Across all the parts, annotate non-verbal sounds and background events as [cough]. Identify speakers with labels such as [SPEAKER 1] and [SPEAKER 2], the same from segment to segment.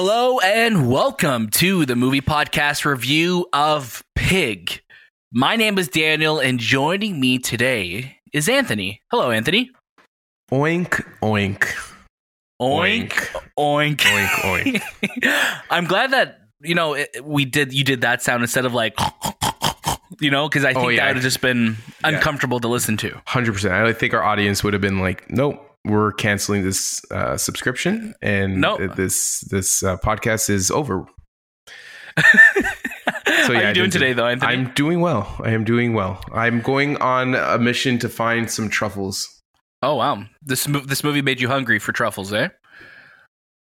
[SPEAKER 1] Hello and welcome to the movie podcast review of Pig. My name is Daniel, and joining me today is Anthony. Hello, Anthony.
[SPEAKER 2] Oink, oink.
[SPEAKER 1] Oink, oink,
[SPEAKER 2] Oink, oink. [laughs]
[SPEAKER 1] I'm glad that you know it, we did. You did that sound instead of like, [laughs] you know, because I oh, think
[SPEAKER 2] Oh, yeah.
[SPEAKER 1] that would have just been uncomfortable to listen to.
[SPEAKER 2] 100%. I think our audience would have been like, nope, we're canceling this uh, subscription and
[SPEAKER 1] Nope.
[SPEAKER 2] this this uh, podcast is over. [laughs]
[SPEAKER 1] How
[SPEAKER 2] So,
[SPEAKER 1] are
[SPEAKER 2] yeah,
[SPEAKER 1] you
[SPEAKER 2] I
[SPEAKER 1] doing
[SPEAKER 2] did-
[SPEAKER 1] today, though, Anthony?
[SPEAKER 2] I'm doing well. I am doing well. I'm going on a mission to find some truffles.
[SPEAKER 1] oh wow, this this movie made you hungry for truffles, eh?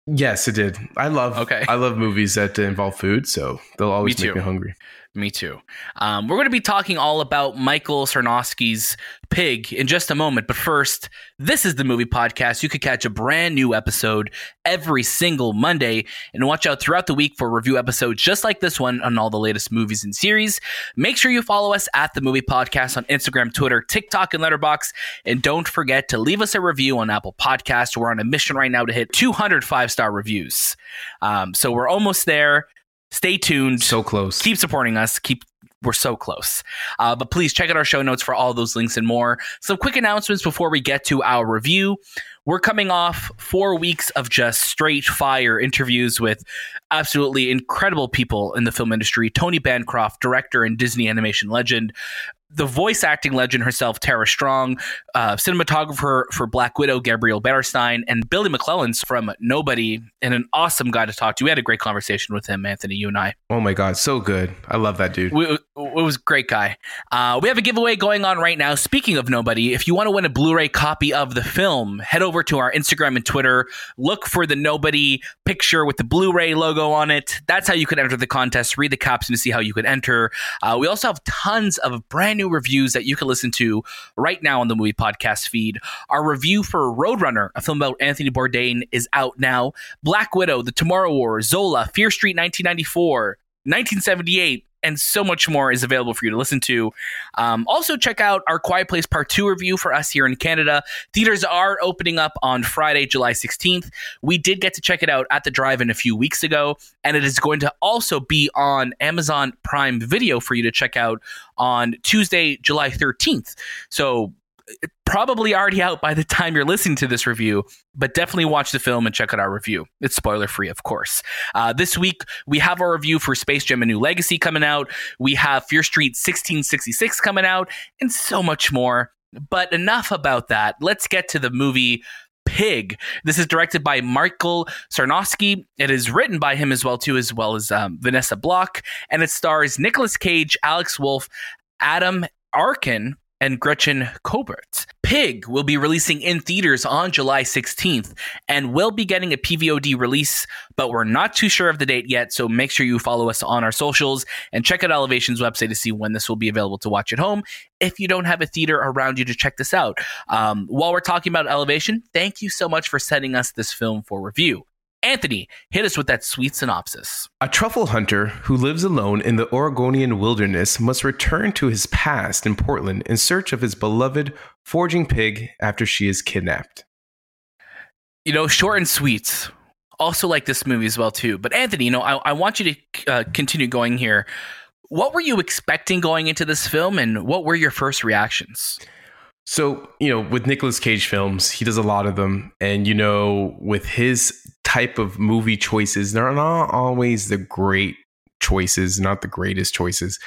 [SPEAKER 2] Yes, it did. I love
[SPEAKER 1] Okay.
[SPEAKER 2] I love movies that involve food, so they'll always
[SPEAKER 1] Me
[SPEAKER 2] make me hungry.
[SPEAKER 1] Me too. Um, we're going to be talking all about Michael Sarnoski's Pig in just a moment. But first, this is the movie podcast. You could catch a brand new episode every single Monday and watch out throughout the week for review episodes just like this one on all the latest movies and series. Make sure you follow us at the movie podcast on Instagram, Twitter, TikTok, and Letterboxd. And don't forget to leave us a review on Apple Podcasts. We're on a mission right now to hit 205 star reviews. Um, so we're almost there. Stay tuned.
[SPEAKER 2] So close.
[SPEAKER 1] keep supporting us. Keep we're so close. Uh, but please check out our show notes for all those links and more. Some quick announcements before we get to our review. We're coming off four weeks of just straight fire interviews with absolutely incredible people in the film industry. Tony bancroft director and disney animation legend the voice acting legend herself, Tara Strong, uh, cinematographer for Black Widow, Gabriel Beristain, and Billy MacLellan's from Nobody, and an awesome guy to talk to. We had a great conversation with him, Anthony, you and I.
[SPEAKER 2] oh my god, so good. I love that dude.
[SPEAKER 1] We, it was a great guy. Uh, we have a giveaway going on right now. Speaking of nobody, if you want to win a Blu-ray copy of the film, head over to our Instagram and Twitter. Look for the nobody picture with the Blu-ray logo on it. That's how you can enter the contest. Read the caption to see how you can enter. Uh, we also have tons of brand new reviews that you can listen to right now on the movie podcast feed. Our review for Roadrunner, a film about Anthony Bourdain, is out now. Black Widow, The Tomorrow War, Zola, Fear Street 1994, 1978 and so much more is available for you to listen to. Um, also, check out our Quiet Place Part 2 review for us here in Canada. Theaters are opening up on Friday, July 16th. We did get to check it out at the drive in a few weeks ago, and it is going to also be on Amazon Prime Video for you to check out on Tuesday, July 13th. So, probably already out by the time you're listening to this review, but definitely watch the film and check out our review. It's spoiler free, of course. Uh, this week, we have our review for Space Jam A New Legacy coming out. We have Fear Street 1666 coming out, and so much more. But enough about that. Let's get to the movie. Pig. This is directed by Michael Sarnoski. It is written by him as well too, as well as um, Vanessa Block, and it stars Nicolas Cage, Alex Wolff, Adam Arkin, and Gretchen Corbett. Pig will be releasing in theaters on July 16th and will be getting a PVOD release, but we're not too sure of the date yet, so make sure you follow us on our socials and check out Elevation's website to see when this will be available to watch at home if you don't have a theater around you to check this out. Um, while we're talking about Elevation, thank you so much for sending us this film for review. Anthony, hit us with that sweet synopsis.
[SPEAKER 2] A truffle hunter who lives alone in the Oregonian wilderness must return to his past in Portland in search of his beloved foraging pig after she is kidnapped.
[SPEAKER 1] you know, short and sweet. Also like this movie as well too. But Anthony, you know, I, I want you to uh, continue going here. What were you expecting going into this film, and what were your first reactions?
[SPEAKER 2] So, you know, with Nicolas Cage films, he does a lot of them. And, you know, with his type of movie choices, they're not always the great choices, not the greatest choices.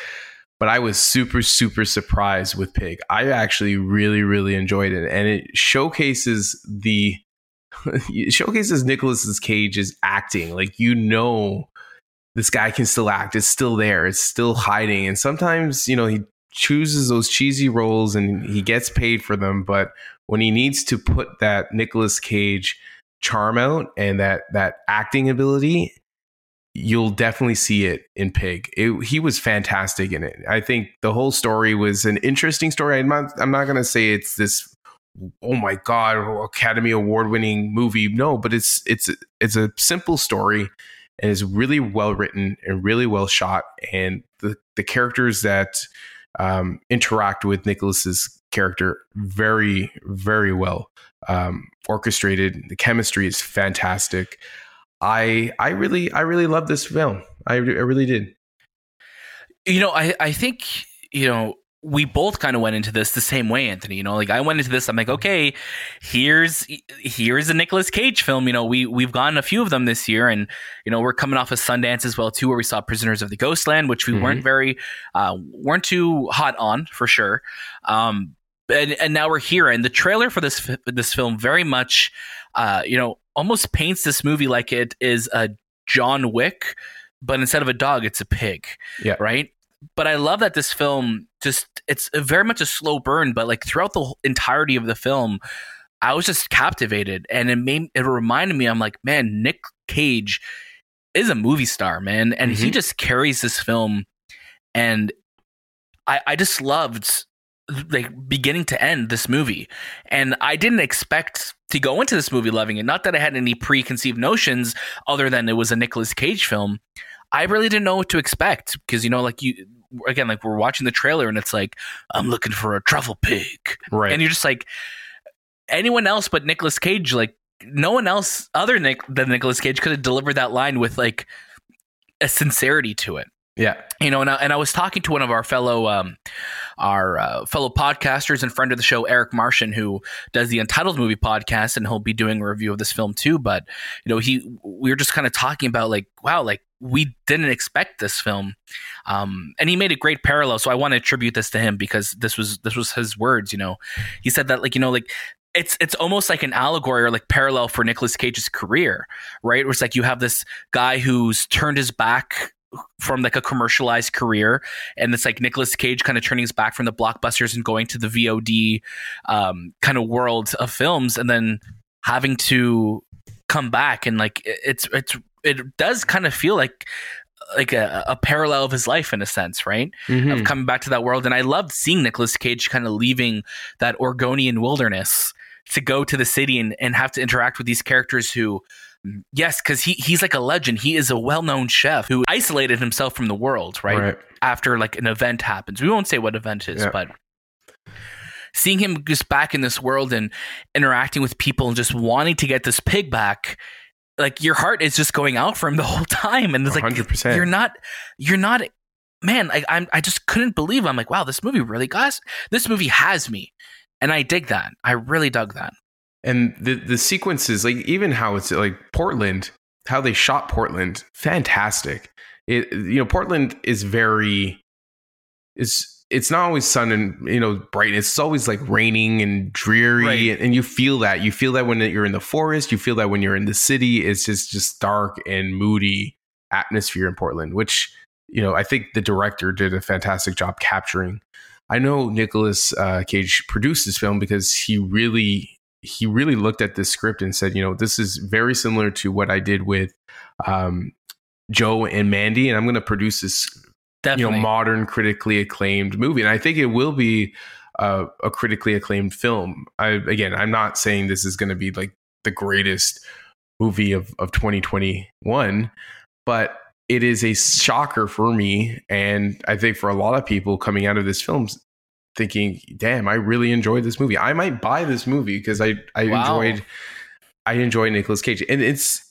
[SPEAKER 2] But I was super, super surprised with Pig. I actually really, really enjoyed it. And it showcases the [laughs] it showcases Nicolas Cage's acting. Like you know this guy can still act. It's still there. It's still hiding. And sometimes, you know, he chooses those cheesy roles and he gets paid for them. But when he needs to put that Nicolas Cage charm out and that that acting ability, you'll definitely see it in Pig. It, he was fantastic in it. I think the whole story was an interesting story. I'm not I'm not gonna say it's this oh my god Academy Award winning movie. No, but it's it's it's a simple story and is really well written and really well shot. And the the characters that um, interact with Nicolas's character very very well um, orchestrated. The chemistry is fantastic. I I really I really love this film. I, I really did.
[SPEAKER 1] You know, I I think you know we both kind of went into this the same way, Anthony. You know, like I went into this, I'm like, okay, here's here's a Nicolas Cage film. You know, we we've gotten a few of them this year, and you know, we're coming off of Sundance as well too, where we saw Prisoners of the Ghostland, which we mm-hmm. weren't very uh, weren't too hot on for sure. Um, and and now we're here, and the trailer for this this film very much, uh, you know, almost paints this movie like it is a John Wick, but instead of a dog, it's a pig.
[SPEAKER 2] Yeah.
[SPEAKER 1] Right but I love that this film just it's very much a slow burn, but like throughout the entirety of the film, I was just captivated, and it made it reminded me. I'm like, man, Nick Cage is a movie star, man, and mm-hmm. he just carries this film, and I I just loved like beginning to end this movie, and I didn't expect to go into this movie loving it. Not that I had any preconceived notions other than it was a Nicolas Cage film. I really didn't know what to expect because you know, like you again, like we're watching the trailer and it's like I'm looking for a truffle pig,
[SPEAKER 2] right?
[SPEAKER 1] And you're just like anyone else but Nicolas Cage, like no one else other Nick than Nicolas Cage could have delivered that line with like a sincerity to it.
[SPEAKER 2] Yeah,
[SPEAKER 1] you know, and I, and I was talking to one of our fellow um, our uh, fellow podcasters and friend of the show, Eric Martian, who does the Untitled Movie podcast, and he'll be doing a review of this film too. But you know, he we were just kind of talking about like, wow, like we didn't expect this film, um, and he made a great parallel. So I want to attribute this to him because this was this was his words. You know, he said that like you know like it's it's almost like an allegory or like parallel for Nicolas Cage's career, right? Where it's like you have this guy who's turned his back from like a commercialized career and it's like Nicolas Cage kind of turning his back from the blockbusters and going to the VOD um, kind of world of films and then having to come back and like it's it's it does kind of feel like like a, a parallel of his life in a sense, right? Mm-hmm. Of coming back to that world. And I loved seeing Nicolas Cage kind of leaving that Oregonian wilderness to go to the city and, and have to interact with these characters who Yes, because he he's like a legend. He is a well known chef who isolated himself from the world, right? right? After like an event happens. We won't say what event is, yeah. but seeing him just back in this world and interacting with people and just wanting to get this pig back, like your heart is just going out for him the whole time. And it's 100%. like you're not you're not man, I I'm I just couldn't believe I'm like, wow, this movie really got this movie has me. And I dig that. I really dug that
[SPEAKER 2] and the the sequences like even how it's like portland how they shot portland fantastic. It you know portland is very it's it's not always sun and you know bright. It's always like raining and dreary right. and, and, you feel that. You feel that when you're in the forest. You feel that when you're in the city. It's just just dark and moody atmosphere in portland which you know i think the director did a fantastic job capturing. I know nicolas uh, cage produced this film because he really he really looked at this script and said, you know, this is very similar to what I did with um, Joe and Mandy, and I'm going to produce this, Definitely. you know, modern, critically acclaimed movie, and I think it will be uh, a critically acclaimed film. I again, I'm not saying this is going to be like the greatest movie of of 2021, but it is a shocker for me, and I think for a lot of people coming out of this film thinking, damn, I really enjoyed this movie. I might buy this movie because I I wow. enjoyed I enjoy Nicolas Cage. And it's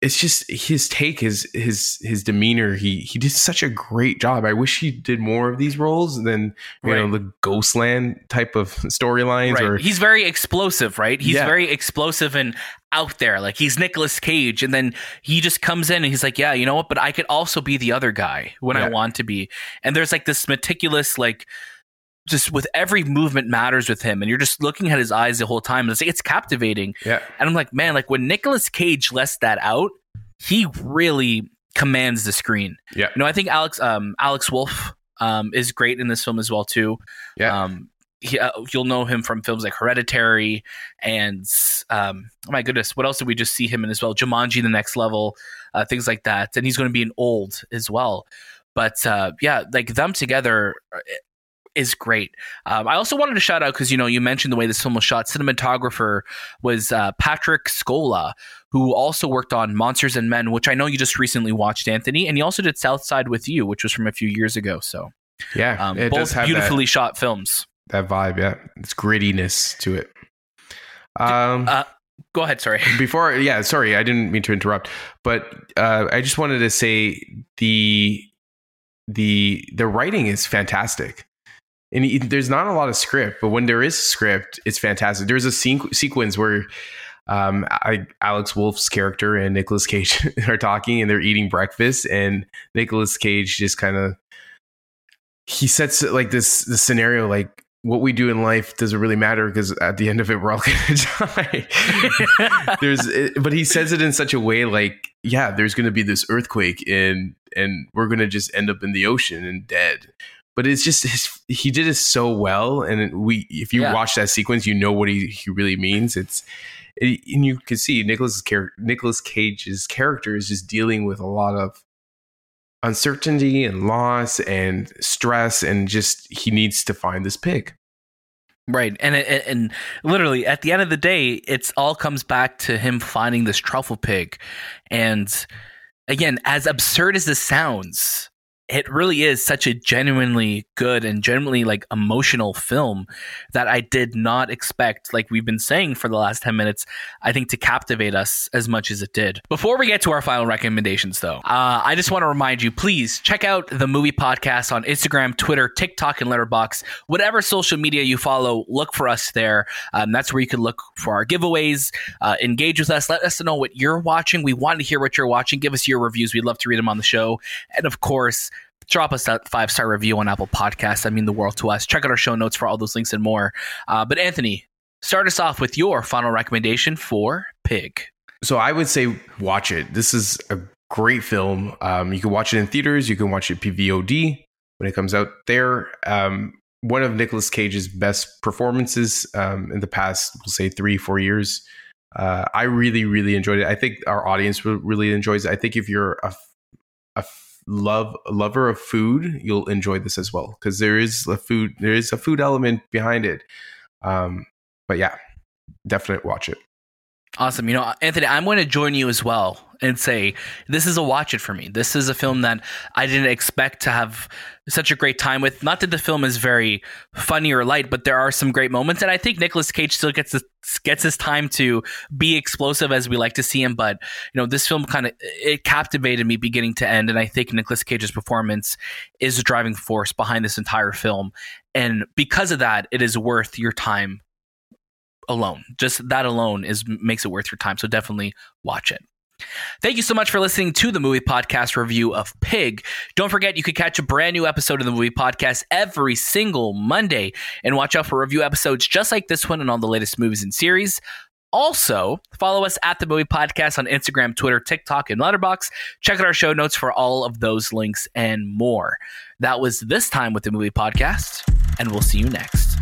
[SPEAKER 2] it's just his take, his his his demeanor. He he did such a great job. I wish he did more of these roles than you right. know the Ghostland type of [laughs] storylines. Right. Or
[SPEAKER 1] he's very explosive, right? He's yeah. very explosive and out there. Like he's Nicolas Cage, and then he just comes in and he's like, "Yeah, you know what? But I could also be the other guy when yeah. I want to be." And there's like this meticulous, like just with every movement matters with him and you're just looking at his eyes the whole time and it's, it's captivating
[SPEAKER 2] yeah
[SPEAKER 1] and i'm like man like when Nicolas cage lets that out he really commands the screen
[SPEAKER 2] yeah
[SPEAKER 1] you know i think alex um alex wolff um is great in this film as well too
[SPEAKER 2] yeah
[SPEAKER 1] um he, uh, you'll know him from films like Hereditary and um, oh my goodness, what else did we just see him in as well? Jumanji, The Next Level, uh, things like that. And he's going to be an old as well. But uh, yeah, like them together, is great. Um, I also wanted to shout out because you know you mentioned the way this film was shot. Cinematographer was uh, Patrick Scola, who also worked on Monsters and Men, which I know you just recently watched, Anthony, and he also did South Side with You, which was from a few years ago. So
[SPEAKER 2] yeah,
[SPEAKER 1] um, both beautifully that, shot films.
[SPEAKER 2] That vibe, yeah, it's grittiness to it. Um,
[SPEAKER 1] uh, go ahead. Sorry. [laughs]
[SPEAKER 2] Before, yeah, sorry, I didn't mean to interrupt, but uh, I just wanted to say the the the writing is fantastic. And he, there's not a lot of script, but when there is script, it's fantastic. There's a sequ- sequence where um, I, Alex Wolff's character and Nicolas Cage [laughs] are talking and they're eating breakfast, and Nicolas Cage just kind of he sets like this the scenario like what we do in life doesn't really matter because at the end of it we're all [laughs] gonna die. [laughs] there's but he says it in such a way like yeah there's gonna be this earthquake and and we're gonna just end up in the ocean and dead but it's just his, he did it so well. And we if you
[SPEAKER 1] Yeah.
[SPEAKER 2] watch that sequence you know what he, he really means. It's it, and you can see Nicolas Nicolas Cage's character is just dealing with a lot of uncertainty and loss and stress and just he needs to find this pig.
[SPEAKER 1] Right, and and and literally at the end of the day, it's all comes back to him finding this truffle pig, and again, as absurd as this sounds, it really is such a genuinely good and genuinely like emotional film that I did not expect, like we've been saying for the last 10 minutes, I think to captivate us as much as it did. Before we get to our final recommendations, though, uh, I just want to remind you please check out the movie podcast on Instagram, Twitter, TikTok, and Letterboxd. Whatever social media you follow, look for us there. Um, that's where you can look for our giveaways, uh, engage with us, let us know what you're watching. We want to hear what you're watching. Give us your reviews. We'd love to read them on the show. And of course, drop us that five star review on Apple Podcasts. I mean the world to us. Check out our show notes for all those links and more. Uh, but Anthony, start us off with your final recommendation for Pig.
[SPEAKER 2] so I would say watch it. This is a great film. Um, you can watch it in theaters. You can watch it PVOD when it comes out there. Um, one of Nicolas Cage's best performances um, in the past, we'll say three, four years. Uh, I really, really enjoyed it. I think our audience really enjoys it. I think if you're a, a love lover of food, you'll enjoy this as well because there is a food there is a food element behind it. Um, but yeah, definitely watch it.
[SPEAKER 1] Awesome. You know, Anthony, I'm going to join you as well and say this is a watch it for me. This is a film that I didn't expect to have such a great time with. Not that the film is very funny or light, but there are some great moments, and I think Nicolas Cage still gets his, gets his time to be explosive as we like to see him. But you know, this film kind of it captivated me beginning to end, and I think Nicolas Cage's performance is the driving force behind this entire film, and because of that, it is worth your time alone. Just that alone is makes it worth your time. So definitely watch it. Thank you so much for listening to the movie podcast review of Pig. Don't forget you could catch a brand new episode of the movie podcast every single Monday and watch out for review episodes just like this one and all the latest movies and series. Also, follow us at the movie podcast on Instagram, Twitter, TikTok, and Letterboxd. Check out our show notes for all of those links and more. That was this time with the movie podcast, and we'll see you next.